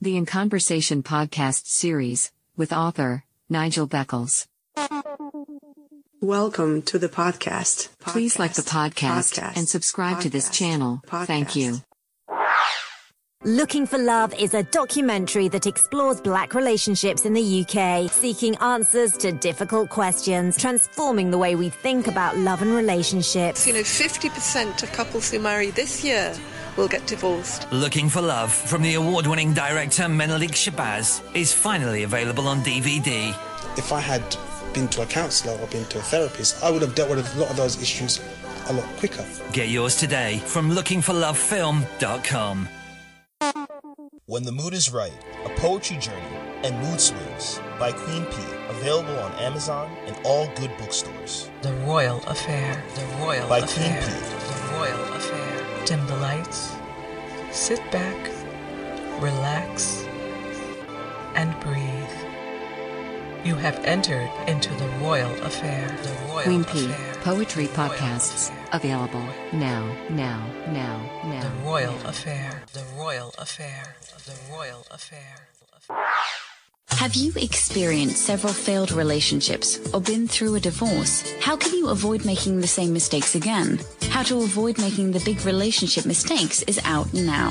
the In Conversation podcast series with author Nigel Beckles. Welcome to the podcast. Please like the podcast, Podcast. and subscribe to this Podcast. channel. Thank you. Looking for Love is a documentary that explores black relationships in the UK, seeking answers to difficult questions, transforming the way we think about love and relationships. You know, 50% of couples who marry this year will get divorced. Looking for Love from the award winning director Menelik Shabazz is finally available on DVD. if I had been to a counsellor or been to a therapist, I would have dealt with a lot of those issues a lot quicker. Get yours today from lookingforlovefilm.com. When the Mood is Right, a poetry journey and mood swings by Queen P. Available on Amazon and all good bookstores. The Royal Affair. The Royal By Affair. Queen P. The Royal Affair. Dim the lights. Sit back. Relax. And breathe. You have entered into the Royal Affair. The Royal Queen P Affair. Poetry Podcasts available now, now, now, now. The Royal now. Affair. The Royal Affair. The Royal Affair. Have you experienced several failed relationships or been through a divorce? How can you avoid making the same mistakes again? How to avoid making the big relationship mistakes is out now.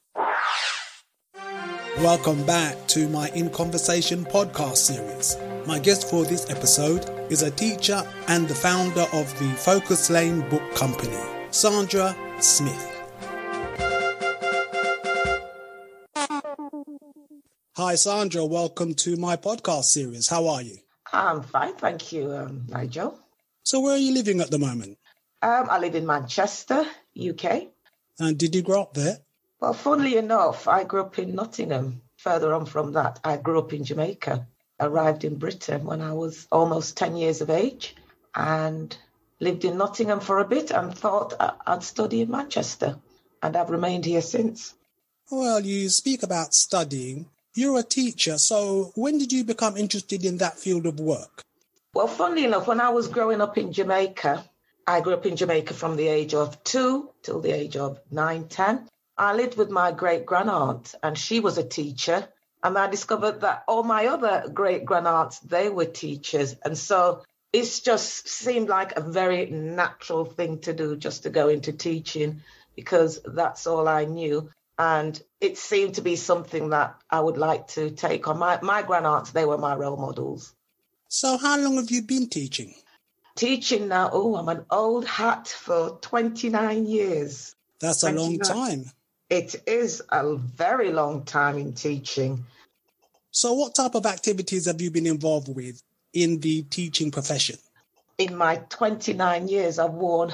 Welcome back to my In Conversation podcast series. My guest for this episode is a teacher and the founder of the Focus Lane Book Company, Sandra Smith. Hi, Sandra. Welcome to my podcast series. How are you? I'm fine, thank you, um, Nigel. So, where are you living at the moment? Um, I live in Manchester, UK. And did you grow up there? Well, funnily enough, I grew up in Nottingham. Further on from that, I grew up in Jamaica. Arrived in Britain when I was almost 10 years of age and lived in Nottingham for a bit and thought I'd study in Manchester. And I've remained here since. Well, you speak about studying. You're a teacher, so when did you become interested in that field of work? Well, funnily enough, when I was growing up in Jamaica, I grew up in Jamaica from the age of two till the age of nine, ten. I lived with my great grandaunt, and she was a teacher. And I discovered that all my other great grandaunts, they were teachers. And so it's just seemed like a very natural thing to do just to go into teaching because that's all I knew. And it seemed to be something that I would like to take on. My, my grandaunts, they were my role models. So, how long have you been teaching? teaching now. Oh, I'm an old hat for 29 years. That's a long time. It is a very long time in teaching. So, what type of activities have you been involved with in the teaching profession? In my 29 years, I've worn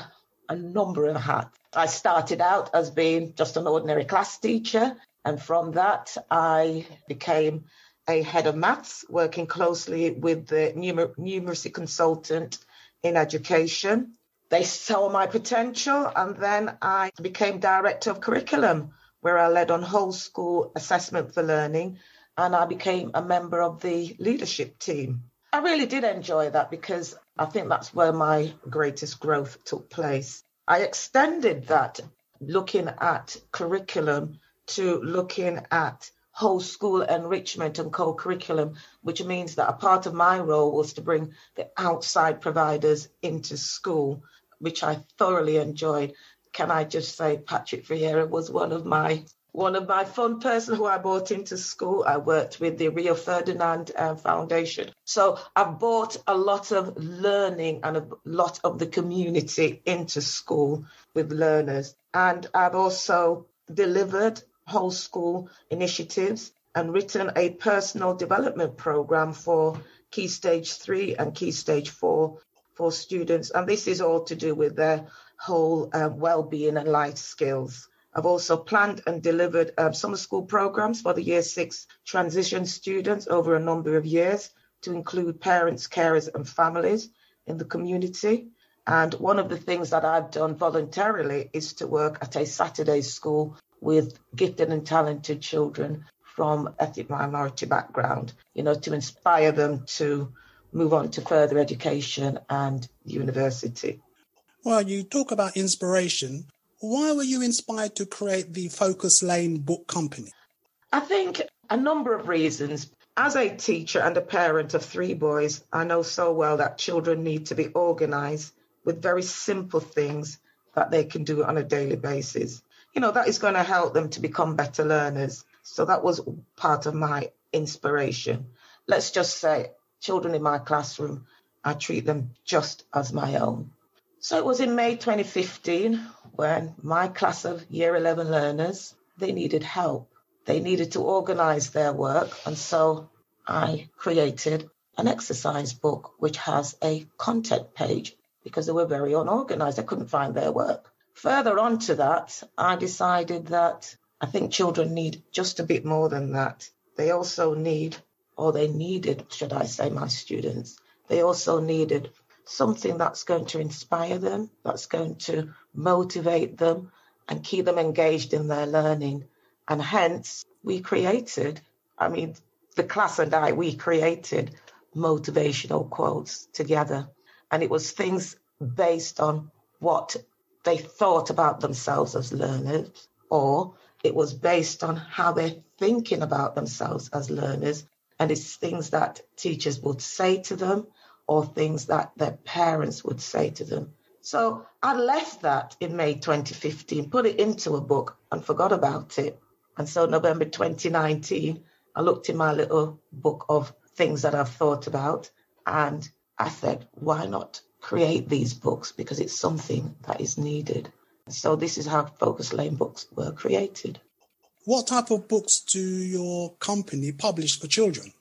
a number of hats. I started out as being just an ordinary class teacher, and from that, I became a head of maths, working closely with the numer- numeracy consultant in education. They saw my potential, and then I became director of curriculum, where I led on whole school assessment for learning, and I became a member of the leadership team. I really did enjoy that because I think that's where my greatest growth took place. I extended that looking at curriculum to looking at whole school enrichment and co-curriculum, which means that a part of my role was to bring the outside providers into school, which I thoroughly enjoyed. Can I just say Patrick Vieira was one of my one of my fun person who I brought into school. I worked with the Rio Ferdinand uh, Foundation. So I've brought a lot of learning and a lot of the community into school with learners. And I've also delivered whole school initiatives and written a personal development program for Key Stage 3 and Key Stage 4 for students. And this is all to do with their whole uh, well-being and life skills I've also planned and delivered um, summer school programs for the year six transition students over a number of years to include parents, carers, and families in the community. And one of the things that I've done voluntarily is to work at a Saturday school with gifted and talented children from ethnic minority background, you know, to inspire them to move on to further education and university. Well, you talk about inspiration. Why were you inspired to create the Focus Lane Book Company? I think a number of reasons. As a teacher and a parent of three boys, I know so well that children need to be organized with very simple things that they can do on a daily basis. You know, that is going to help them to become better learners. So that was part of my inspiration. Let's just say children in my classroom, I treat them just as my own. So it was in May 2015 when my class of year 11 learners, they needed help. They needed to organize their work. And so I created an exercise book which has a content page because they were very unorganized. They couldn't find their work. Further on to that, I decided that I think children need just a bit more than that. They also need, or they needed, should I say, my students, they also needed something that's going to inspire them, that's going to motivate them and keep them engaged in their learning. And hence, we created, I mean, the class and I, we created motivational quotes together. And it was things based on what they thought about themselves as learners, or it was based on how they're thinking about themselves as learners. And it's things that teachers would say to them or things that their parents would say to them. So I left that in May 2015, put it into a book and forgot about it. And so November 2019, I looked in my little book of things that I've thought about and I said, why not create these books? Because it's something that is needed. So this is how Focus Lane books were created. What type of books do your company publish for children?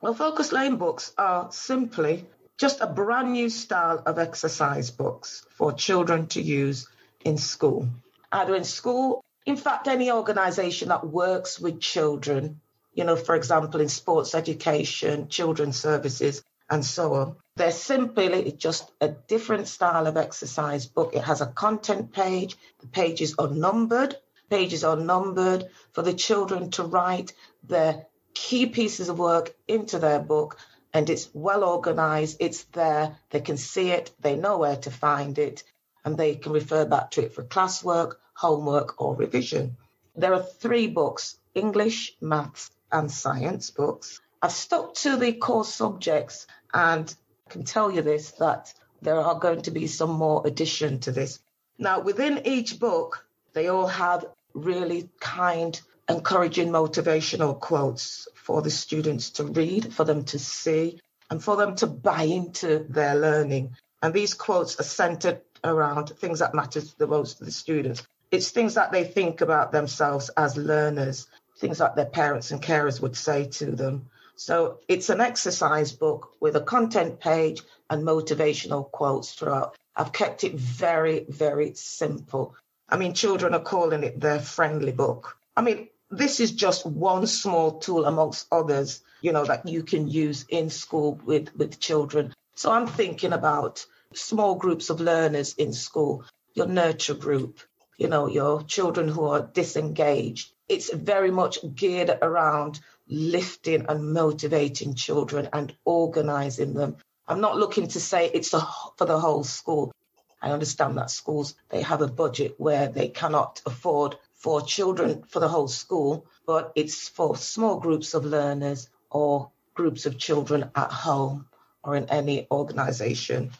Well, Focus Lane books are simply just a brand new style of exercise books for children to use in school. Either in school, in fact, any organization that works with children, you know, for example, in sports education, children's services, and so on. They're simply just a different style of exercise book. It has a content page. The pages are numbered. Pages are numbered for the children to write their key pieces of work into their book and it's well organized. It's there. They can see it. They know where to find it and they can refer back to it for classwork, homework, or revision. There are three books English, maths, and science books. I've stuck to the core subjects and I can tell you this that there are going to be some more addition to this. Now, within each book, they all have really kind, encouraging motivational quotes for the students to read, for them to see, and for them to buy into their learning. And these quotes are centered around things that matter the most to the students. It's things that they think about themselves as learners, things that their parents and carers would say to them. So it's an exercise book with a content page and motivational quotes throughout. I've kept it very, very simple. I mean, children are calling it their friendly book. I mean, this is just one small tool amongst others, you know, that you can use in school with, with children. So I'm thinking about small groups of learners in school, your nurture group, you know, your children who are disengaged. It's very much geared around lifting and motivating children and organizing them. I'm not looking to say it's a, for the whole school. I understand that schools, they have a budget where they cannot afford for children for the whole school, but it's for small groups of learners or groups of children at home or in any organization.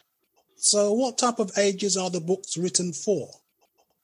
So, what type of ages are the books written for?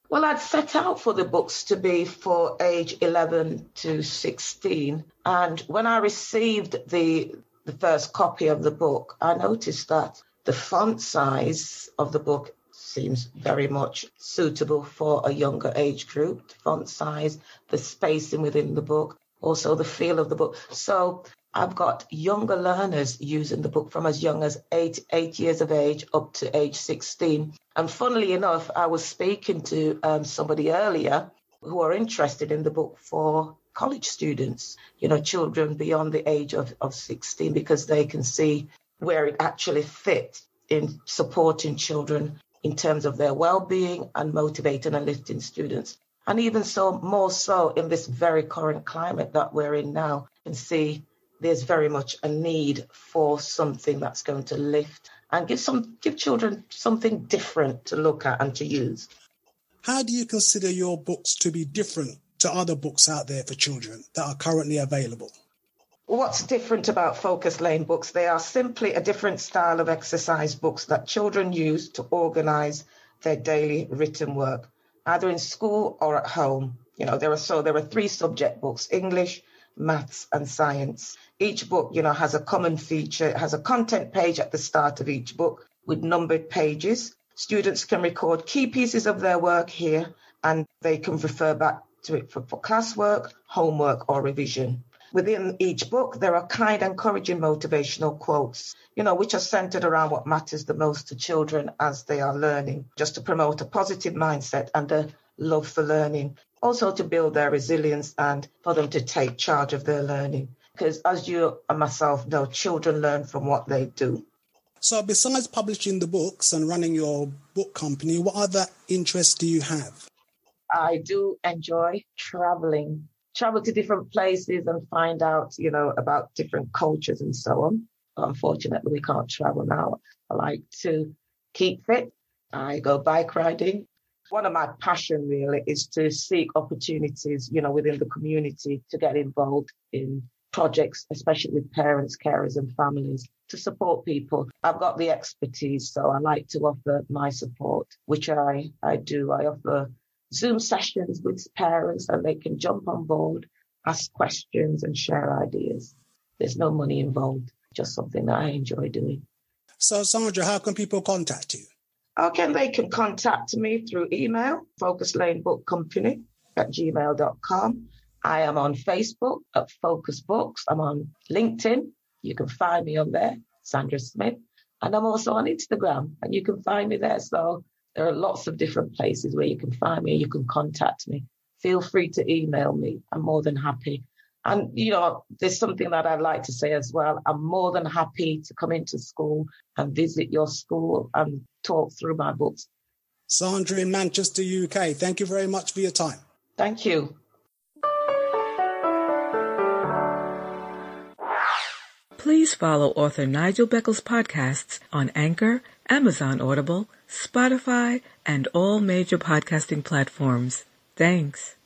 Well, I'd set out for the books to be for age 11 to 16. And when I received the, the first copy of the book, I noticed that the font size of the book seems very much suitable for a younger age group. The font size, the spacing within the book, also the feel of the book. So I've got younger learners using the book from as young as eight, eight years of age up to age 16. And funnily enough, I was speaking to um, somebody earlier who are interested in the book for college students, you know, children beyond the age of, of 16, because they can see where it actually fits in supporting children in terms of their well-being and motivating and lifting students. And even so, more so in this very current climate that we're in now, and see there's very much a need for something that's going to lift and give some give children something different to look at and to use. How do you consider your books to be different to other books out there for children that are currently available? What's different about Focus Lane books? They are simply a different style of exercise books that children use to organize their daily written work, either in school or at home. You know, there are so there are three subject books: English, maths, and science. Each book, you know, has a common feature. It has a content page at the start of each book with numbered pages. Students can record key pieces of their work here and they can refer back to it for, for classwork, homework, or revision. Within each book, there are kind, encouraging, motivational quotes, you know, which are centered around what matters the most to children as they are learning, just to promote a positive mindset and a love for learning. Also to build their resilience and for them to take charge of their learning. Because as you and myself know, children learn from what they do. So besides publishing the books and running your book company, what other interests do you have? I do enjoy traveling travel to different places and find out, you know, about different cultures and so on. Unfortunately, we can't travel now. I like to keep fit. I go bike riding. One of my passion really is to seek opportunities, you know, within the community to get involved in projects, especially with parents, carers and families to support people. I've got the expertise, so I like to offer my support, which I, I do. I offer Zoom sessions with parents and they can jump on board, ask questions and share ideas. There's no money involved, just something that I enjoy doing. So, Sandra, how can people contact you? Okay, they can contact me through email, Focus Lane Book Company at gmail.com. I am on Facebook at Focus Books. I'm on LinkedIn. You can find me on there, Sandra Smith. And I'm also on Instagram and you can find me there. So there are lots of different places where you can find me, you can contact me. Feel free to email me. I'm more than happy. And, you know, there's something that I'd like to say as well. I'm more than happy to come into school and visit your school and talk through my books. Sandra in Manchester, UK, thank you very much for your time. Thank you. Please follow author Nigel Beckles' podcasts on Anchor, Amazon Audible, Spotify, and all major podcasting platforms. Thanks.